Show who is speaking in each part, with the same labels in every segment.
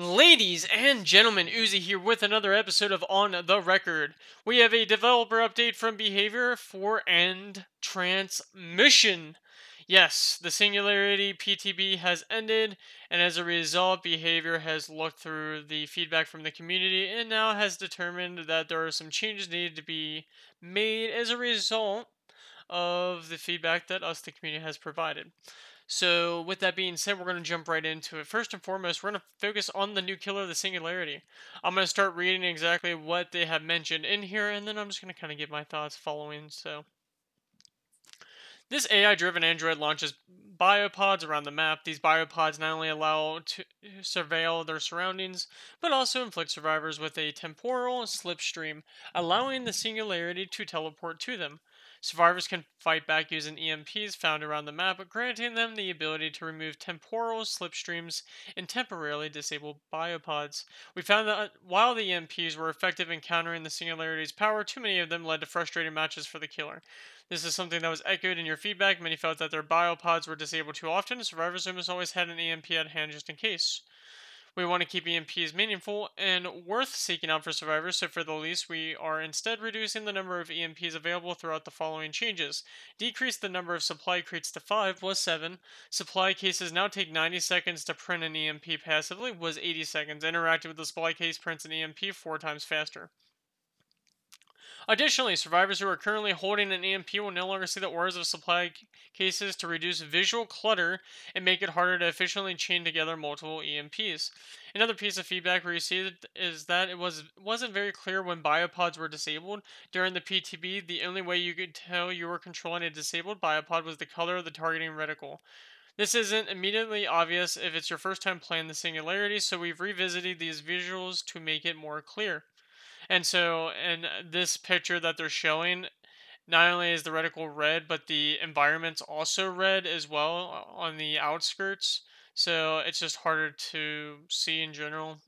Speaker 1: Ladies and gentlemen, Uzi here with another episode of On the Record. We have a developer update from Behavior for End Transmission. Yes, the Singularity PTB has ended, and as a result, Behavior has looked through the feedback from the community and now has determined that there are some changes needed to be made as a result of the feedback that us, the community, has provided. So, with that being said, we're going to jump right into it. First and foremost, we're going to focus on the new killer, the Singularity. I'm going to start reading exactly what they have mentioned in here, and then I'm just going to kind of give my thoughts following. So, this AI driven Android launches biopods around the map. These biopods not only allow to uh, surveil their surroundings, but also inflict survivors with a temporal slipstream, allowing the singularity to teleport to them. Survivors can fight back using EMPs found around the map, granting them the ability to remove temporal slipstreams and temporarily disable biopods. We found that uh, while the EMPs were effective in countering the Singularity's power, too many of them led to frustrating matches for the killer. This is something that was echoed in your feedback. Many felt that their biopods were disabled too often. Survivors almost always had an EMP at hand just in case. We want to keep EMPs meaningful and worth seeking out for survivors, so for the least, we are instead reducing the number of EMPs available throughout the following changes. Decrease the number of supply crates to 5 was 7. Supply cases now take 90 seconds to print an EMP passively was 80 seconds. Interactive with the supply case prints an EMP 4 times faster. Additionally, survivors who are currently holding an EMP will no longer see the auras of supply cases to reduce visual clutter and make it harder to efficiently chain together multiple EMPs. Another piece of feedback we received is that it was wasn't very clear when biopods were disabled during the PTB. The only way you could tell you were controlling a disabled biopod was the color of the targeting reticle. This isn't immediately obvious if it's your first time playing the Singularity, so we've revisited these visuals to make it more clear. And so, in this picture that they're showing, not only is the reticle red, but the environment's also red as well uh, on the outskirts. So it's just harder to see in general,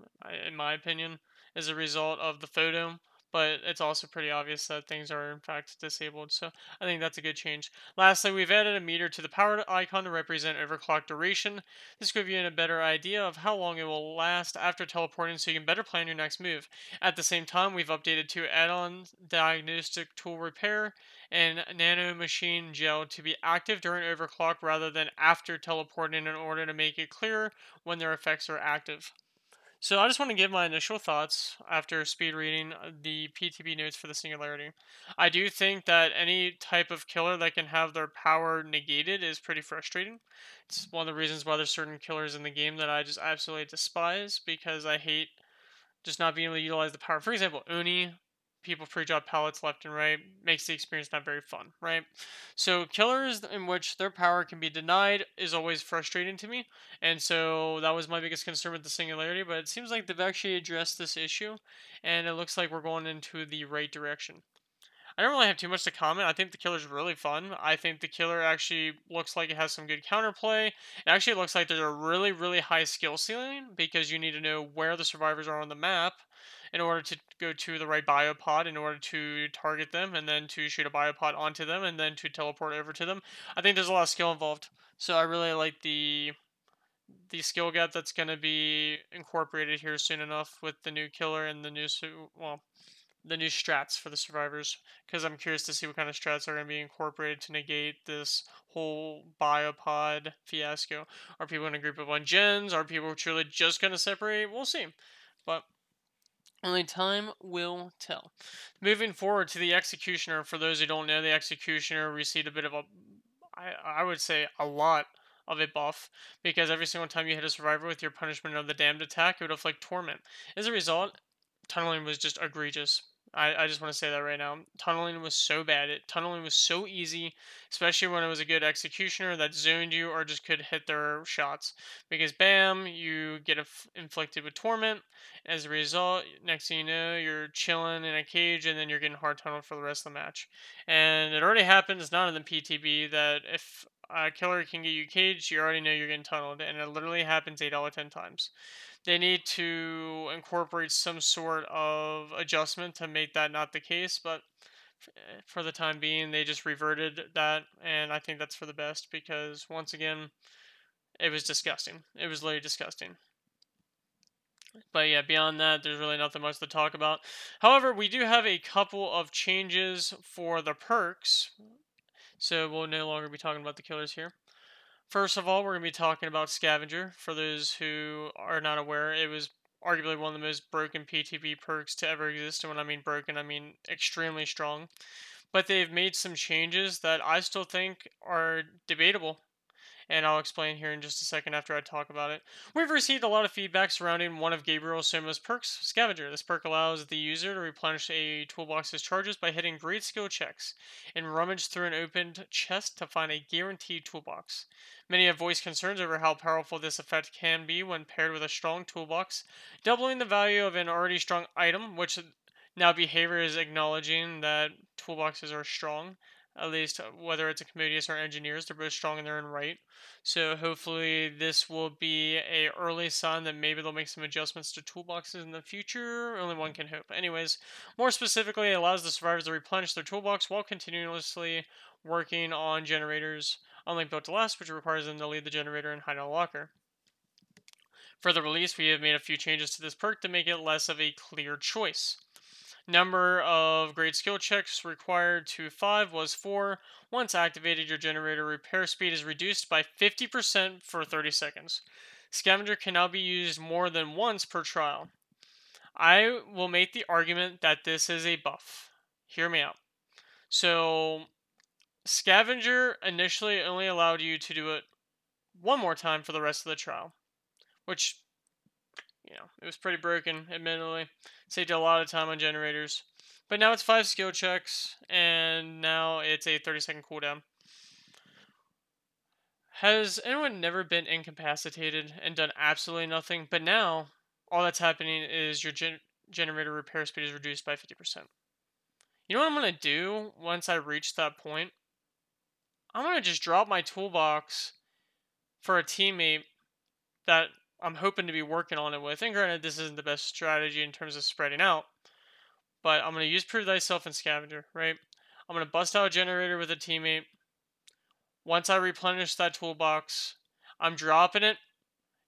Speaker 1: in my opinion, as a result of the photo but it's also pretty obvious that things are in fact disabled. So I think that's a good change. Lastly, we've added a meter to the power icon to represent overclock duration. This will give you a better idea of how long it will last after teleporting so you can better plan your next move. At the same time, we've updated two add-on diagnostic tool repair and nano machine gel to be active during overclock rather than after teleporting in order to make it clear when their effects are active. So I just want to give my initial thoughts after speed reading uh, the PTB notes for the Singularity. I do think that any type of killer that can have their power negated is pretty frustrating. It's one of the reasons why there's certain killers in the game that I just absolutely despise because I hate just not being able to utilize the power. For example, Oni people free drop pallets left and right makes the experience not very fun, right? So killers in which their power can be denied is always frustrating to me, and so that was my biggest concern with the singularity. But it seems like they've actually addressed this issue, and it looks like we're going into the right direction. I don't really have too much to comment. I think the killer's really fun. I think the killer actually looks like it has some good counterplay. It actually looks like there's a really, really high skill ceiling because you need to know where the survivors are on the map in order to go to the right biopod in order to target them and then to shoot a biopod onto them and then to teleport over to them. I think there's a lot of skill involved. So I really like the the skill gap that's going to be incorporated here soon enough with the new killer and the new well the new strats for the survivors because I'm curious to see what kind of strats are going to be incorporated to negate this whole biopod fiasco. Are people in a group of one gens? Are people truly just going to separate? We'll see. But only time will tell. Moving forward to the Executioner, for those who don't know, the Executioner received a bit of a, I, I would say, a lot of a buff because every single time you hit a survivor with your punishment of the damned attack, it would inflict torment. As a result, tunneling was just egregious. I, I just want to say that right now. Tunneling was so bad. It tunneling was so easy, especially when it was a good executioner that zoned you or just could hit their shots. Because bam, you get inf- inflicted with torment. As a result, next thing you know, you're chilling in a cage and then you're getting hard tunneled for the rest of the match. And it already happens not in the PTB that if a killer can get you caged, you already know you're getting tunneled, and it literally happens eight out of ten times they need to incorporate some sort of adjustment to make that not the case, but eh, for the time being, they just reverted that, and I think that's for the best because once again, it was disgusting. It was literally disgusting. But yeah, beyond that, there's really nothing much to talk about. However, we do have a couple of changes for the perks. So we'll no longer be talking about the killers here. First of all, we're going to be talking about Scavenger. For those who are not aware, it was arguably one of the most broken PTB perks to ever exist. And when I mean broken, I mean extremely strong. But they've made some changes that I still think are debatable and I'll explain here in just a second after I talk about it. We've received a lot of feedback surrounding one of Gabriel Soma's perks, Scavenger. This perk allows the user to replenish a toolbox's charges by hitting great skill checks and rummage through an opened chest to find a guaranteed toolbox. Many have voiced concerns over how powerful this effect can be when paired with a strong toolbox, doubling the value of an already strong item, which now behavior is acknowledging that toolboxes are strong at least uh, whether it's a Commodious or engineers, they're both strong in their own right. So hopefully this will be a early sign that maybe they'll make some adjustments to toolboxes in the future. Only one can hope. Anyways, more specifically, it allows the survivors to replenish their toolbox while continuously working on generators, unlike Built to Last, which requires them to leave the generator and hide in a locker. For the release, we have made a few changes to this perk to make it less of a clear choice. Number of great skill checks required to 5 was 4. Once activated, your generator repair speed is reduced by 50% for 30 seconds. Scavenger can now be used more than once per trial. I will make the argument that this is a buff. Hear me out. So, Scavenger initially only allowed you to do it one more time for the rest of the trial, which you know, it was pretty broken, admittedly. Saved a lot of time on generators. But now it's five skill checks, and now it's a 30 second cooldown. Has anyone never been incapacitated and done absolutely nothing? But now, all that's happening is your gen- generator repair speed is reduced by 50%. You know what I'm going to do once I reach that point? I'm going to just drop my toolbox for a teammate that I'm hoping to be working on it with. And granted, this isn't the best strategy in terms of spreading out, but I'm going to use Prove Thyself and Scavenger, right? I'm going to bust out a generator with a teammate. Once I replenish that toolbox, I'm dropping it,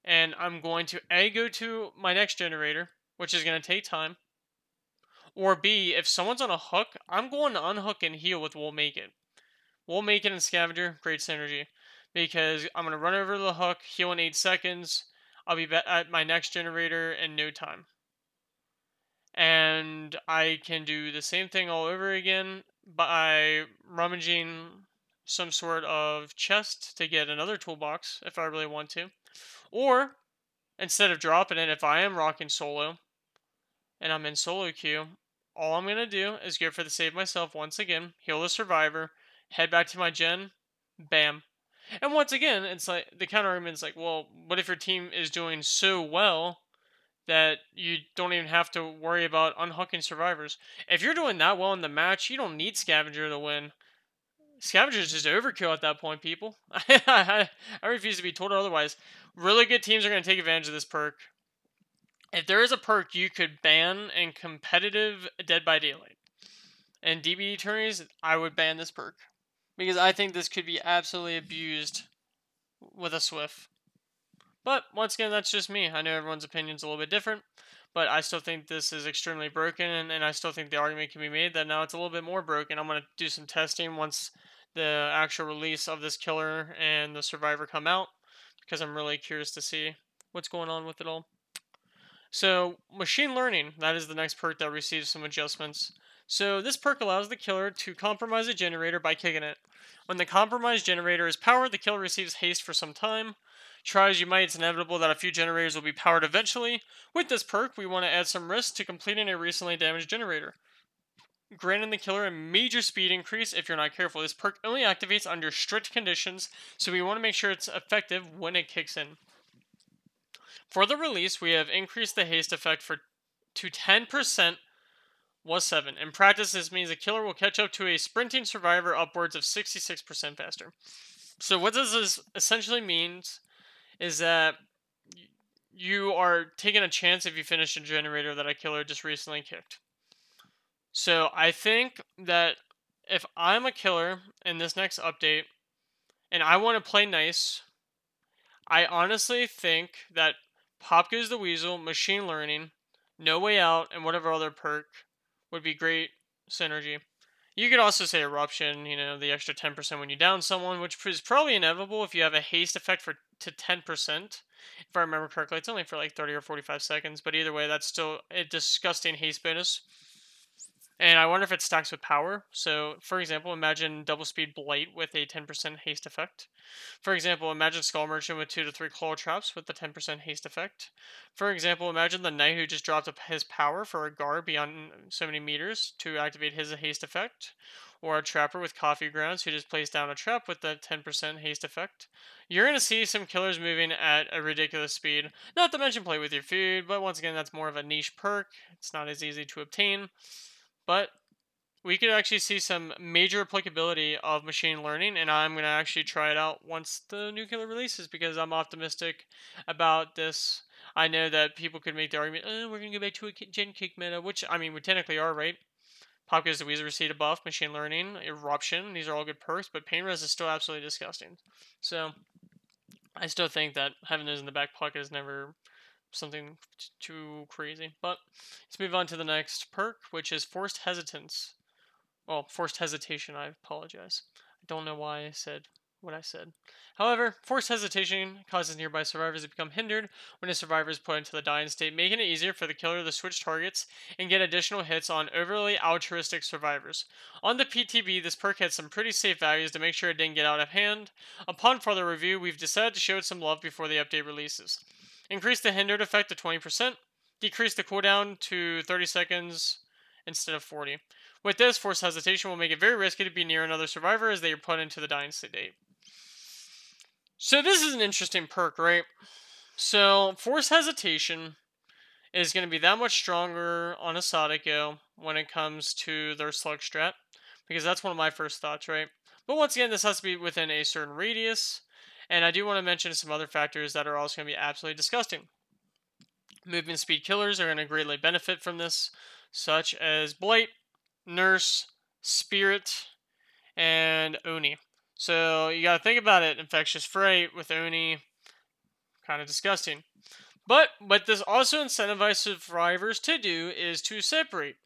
Speaker 1: and I'm going to A, go to my next generator, which is going to take time, or B, if someone's on a hook, I'm going to unhook and heal with We'll Make It. Make It and Scavenger, great synergy. Because I'm going to run over the hook, heal in 8 seconds, I'll be at my next generator in no time. And I can do the same thing all over again by rummaging some sort of chest to get another toolbox if I really want to. Or instead of dropping it, if I am rocking solo and I'm in solo queue, all I'm going to do is go for the save myself once again, heal the survivor, head back to my gen, bam, and once again, it's like the counter argument is like, well, what if your team is doing so well that you don't even have to worry about unhooking survivors? If you're doing that well in the match, you don't need Scavenger to win. Scavenger is just overkill at that point, people. I, refuse to be told otherwise. Really good teams are going to take advantage of this perk. If there is a perk you could ban in competitive Dead by Daylight and DBD tourneys, I would ban this perk because I think this could be absolutely abused with a Swift. But once again, that's just me. I know everyone's opinion's a little bit different, but I still think this is extremely broken, and, and I still think the argument can be made that now it's a little bit more broken. I'm going to do some testing once the actual release of this killer and the survivor come out, because I'm really curious to see what's going on with it all. So, machine learning, that is the next perk that receives some adjustments. So this perk allows the killer to compromise a generator by kicking it. When the compromised generator is powered, the killer receives haste for some time. Try as you might, it's inevitable that a few generators will be powered eventually. With this perk, we want to add some risk to completing a recently damaged generator. Granting the killer a major speed increase if you're not careful. This perk only activates under strict conditions, so we want to make sure it's effective when it kicks in. For the release, we have increased the haste effect for to 10% was 7. In practice, this means a killer will catch up to a sprinting survivor upwards of 66% faster. So what does this essentially means is that you are taking a chance if you finish a generator that a killer just recently kicked. So I think that if I'm a killer in this next update and I want to play nice, I honestly think that Pop Goes the Weasel, Machine Learning, No Way Out, and whatever other perk would be great synergy. You could also say Eruption, you know, the extra 10% when you down someone, which is probably inevitable if you have a haste effect for to 10%. If I remember correctly, it's only for like 30 or 45 seconds, but either way, that's still a disgusting haste bonus. And I wonder if it stacks with power. So, for example, imagine double speed blight with a 10% haste effect. For example, imagine Skull Merchant with 2 to 3 claw traps with the 10% haste effect. For example, imagine the knight who just dropped his power for a guard beyond so many meters to activate his haste effect. Or a trapper with coffee grounds who just plays down a trap with the 10% haste effect. You're going to see some killers moving at a ridiculous speed. Not to mention play with your food, but once again, that's more of a niche perk. It's not as easy to obtain. But we could actually see some major applicability of machine learning, and I'm going to actually try it out once the new killer releases because I'm optimistic about this. I know that people could make the argument, oh, we're going to go back to a gen kick meta, which, I mean, we technically are, right? Pop goes the Weasel receipt a buff, machine learning, eruption, these are all good perks, but pain res is still absolutely disgusting. So, I still think that having those in the back pocket is never something too crazy. But let's move on to the next perk, which is forced hesitance. Well, forced hesitation, I apologize. I don't know why I said what I said. However, forced hesitation causes nearby survivors to become hindered when a survivor is put into the dying state, making it easier for the killer to switch targets and get additional hits on overly altruistic survivors. On the PTB, this perk had some pretty safe values to make sure it didn't get out of hand. Upon further review, we've decided to show it some love before the update releases. Increase the hindered effect to 20%. Decrease the cooldown to 30 seconds instead of 40. With this, forced hesitation will make it very risky to be near another survivor as they are put into the dying state. So this is an interesting perk, right? So forced hesitation is going to be that much stronger on a Sadako when it comes to their slug strat, because that's one of my first thoughts, right? But once again, this has to be within a certain radius. And I do want to mention some other factors that are also going to be absolutely disgusting. Movement speed killers are going to greatly benefit from this, such as Blight, Nurse, Spirit, and Oni. So you got to think about it. Infectious Fright with Oni, kind of disgusting. But what this also incentivizes survivors to do is to separate,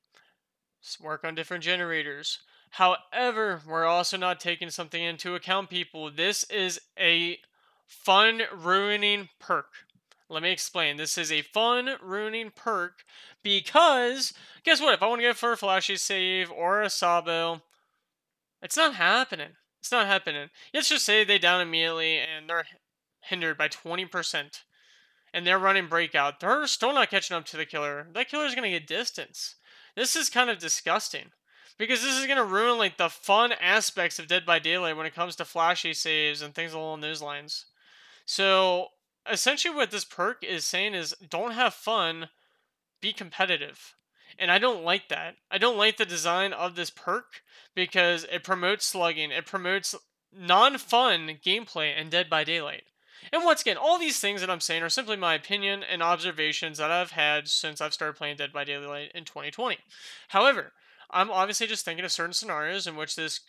Speaker 1: work on different generators, However, we're also not taking something into account, people. This is a fun ruining perk. Let me explain. This is a fun ruining perk because guess what? If I want to go for a flashy save or a sabo, it's not happening. It's not happening. Let's just say they down immediately and they're hindered by 20%. And they're running breakout. They're still not catching up to the killer. That killer is going to get distance. This is kind of disgusting because this is going to ruin like the fun aspects of Dead by Daylight when it comes to flashy saves and things along those lines. So essentially, what this perk is saying is don't have fun, be competitive. And I don't like that. I don't like the design of this perk because it promotes slugging. It promotes non-fun gameplay in Dead by Daylight. And once again, all these things that I'm saying are simply my opinion and observations that I've had since I've started playing Dead by Daylight in 2020. However, I'm obviously just thinking of certain scenarios in which this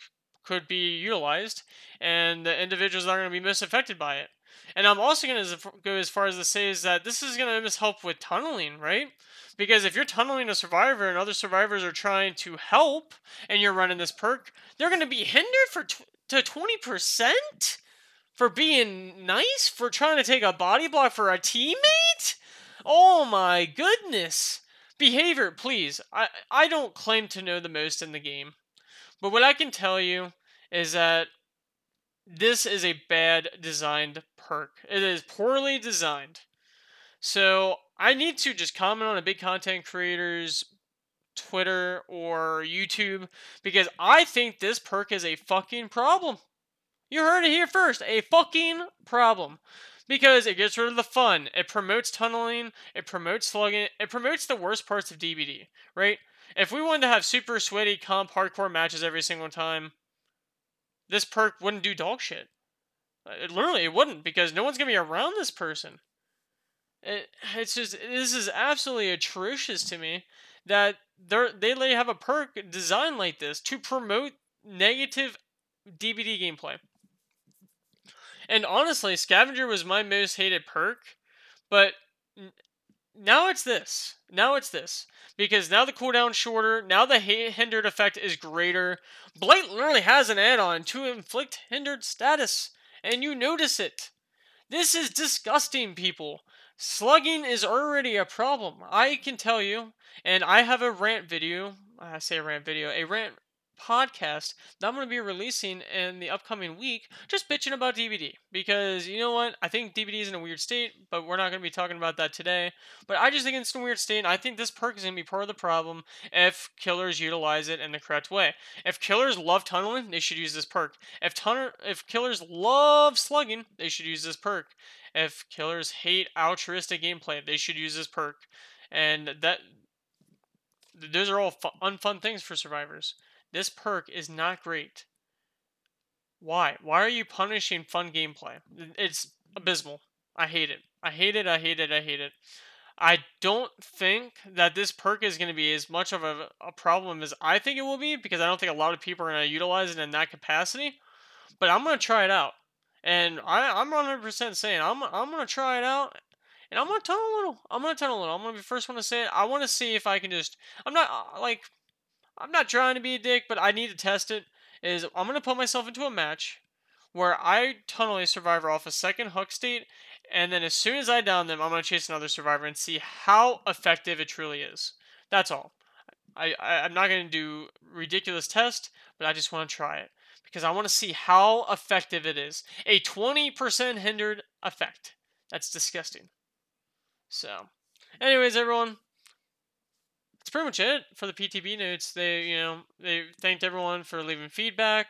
Speaker 1: could be utilized, and the individuals that are going to be most affected by it. And I'm also going to go as far as to say is that this is going to help with tunneling, right? Because if you're tunneling a survivor and other survivors are trying to help, and you're running this perk, they're going to be hindered for to 20% for being nice, for trying to take a body block for a teammate. Oh my goodness! Behavior, please. I, I don't claim to know the most in the game. But what I can tell you is that this is a bad designed perk. It is poorly designed. So I need to just comment on a big content creator's Twitter or YouTube because I think this perk is a fucking problem. You heard it here first. A fucking problem because it gets rid of the fun. It promotes tunneling. It promotes slugging. It promotes the worst parts of DBD, right? If we wanted to have super sweaty comp hardcore matches every single time, this perk wouldn't do dog shit. Uh, it, literally, it wouldn't because no one's gonna be around this person. It, it's just this is absolutely atrocious to me that they they have a perk designed like this to promote negative DBD gameplay. And honestly, Scavenger was my most hated perk, but now it's this. Now it's this. Because now the cooldown's shorter, now the hindered effect is greater. Blight literally has an add-on to inflict hindered status, and you notice it. This is disgusting, people. Slugging is already a problem. I can tell you, and I have a rant video. I say a rant video, a rant podcast that I'm going to be releasing in the upcoming week, just bitching about DBD. Because you know what? I think DBD is in a weird state, but we're not going to be talking about that today. But I just think it's in a weird state, and I think this perk is going to be part of the problem if killers utilize it in the correct way. If killers love tunneling, they should use this perk. If tunner, if killers love slugging, they should use this perk. If killers hate altruistic gameplay, they should use this perk. And that those are all unfun things for survivors. This perk is not great. Why? Why are you punishing fun gameplay? It's abysmal. I hate it. I hate it. I hate it. I hate it. I don't think that this perk is going to be as much of a, a, problem as I think it will be because I don't think a lot of people are going to utilize it in that capacity. But I'm going to try it out. And I, I'm 100% saying I'm, I'm going to try it out. And I'm going to tunnel a little. I'm going to tunnel a little. I'm going to be the first one to say it. I want to see if I can just. I'm not, uh, like, I'm not trying to be a dick, but I need to test it. Is I'm gonna put myself into a match where I tunnel a survivor off a second hook state, and then as soon as I down them, I'm gonna chase another survivor and see how effective it truly is. That's all. I, I am not gonna do ridiculous test, but I just want to try it because I want to see how effective it is. A 20% hindered effect. That's disgusting. So, anyways, everyone, that's pretty much it for the PTB notes. They, you know, they thanked everyone for leaving feedback,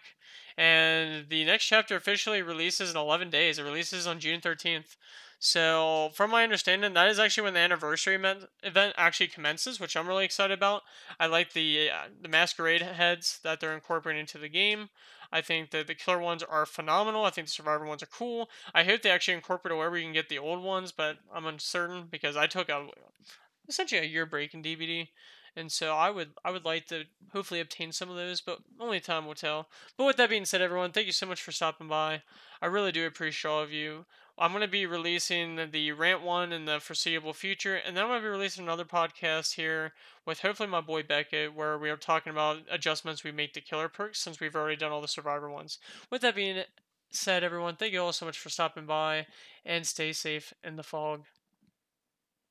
Speaker 1: and the next chapter officially releases in 11 days. It releases on June 13th. So, from my understanding, that is actually when the anniversary event, actually commences, which I'm really excited about. I like the uh, the masquerade heads that they're incorporating into the game. I think that the killer ones are phenomenal. I think the survivor ones are cool. I hope they actually incorporate wherever you can get the old ones, but I'm uncertain because I took a essentially a year break in DBD. and so I would I would like to hopefully obtain some of those, but only time will tell. But with that being said, everyone, thank you so much for stopping by. I really do appreciate all of you. I'm going to be releasing the rant one in the foreseeable future, and then I'm going to be releasing another podcast here with hopefully my boy Beckett, where we are talking about adjustments we make to killer perks since we've already done all the survivor ones. With that being said, everyone, thank you all so much for stopping by, and stay safe in the fog.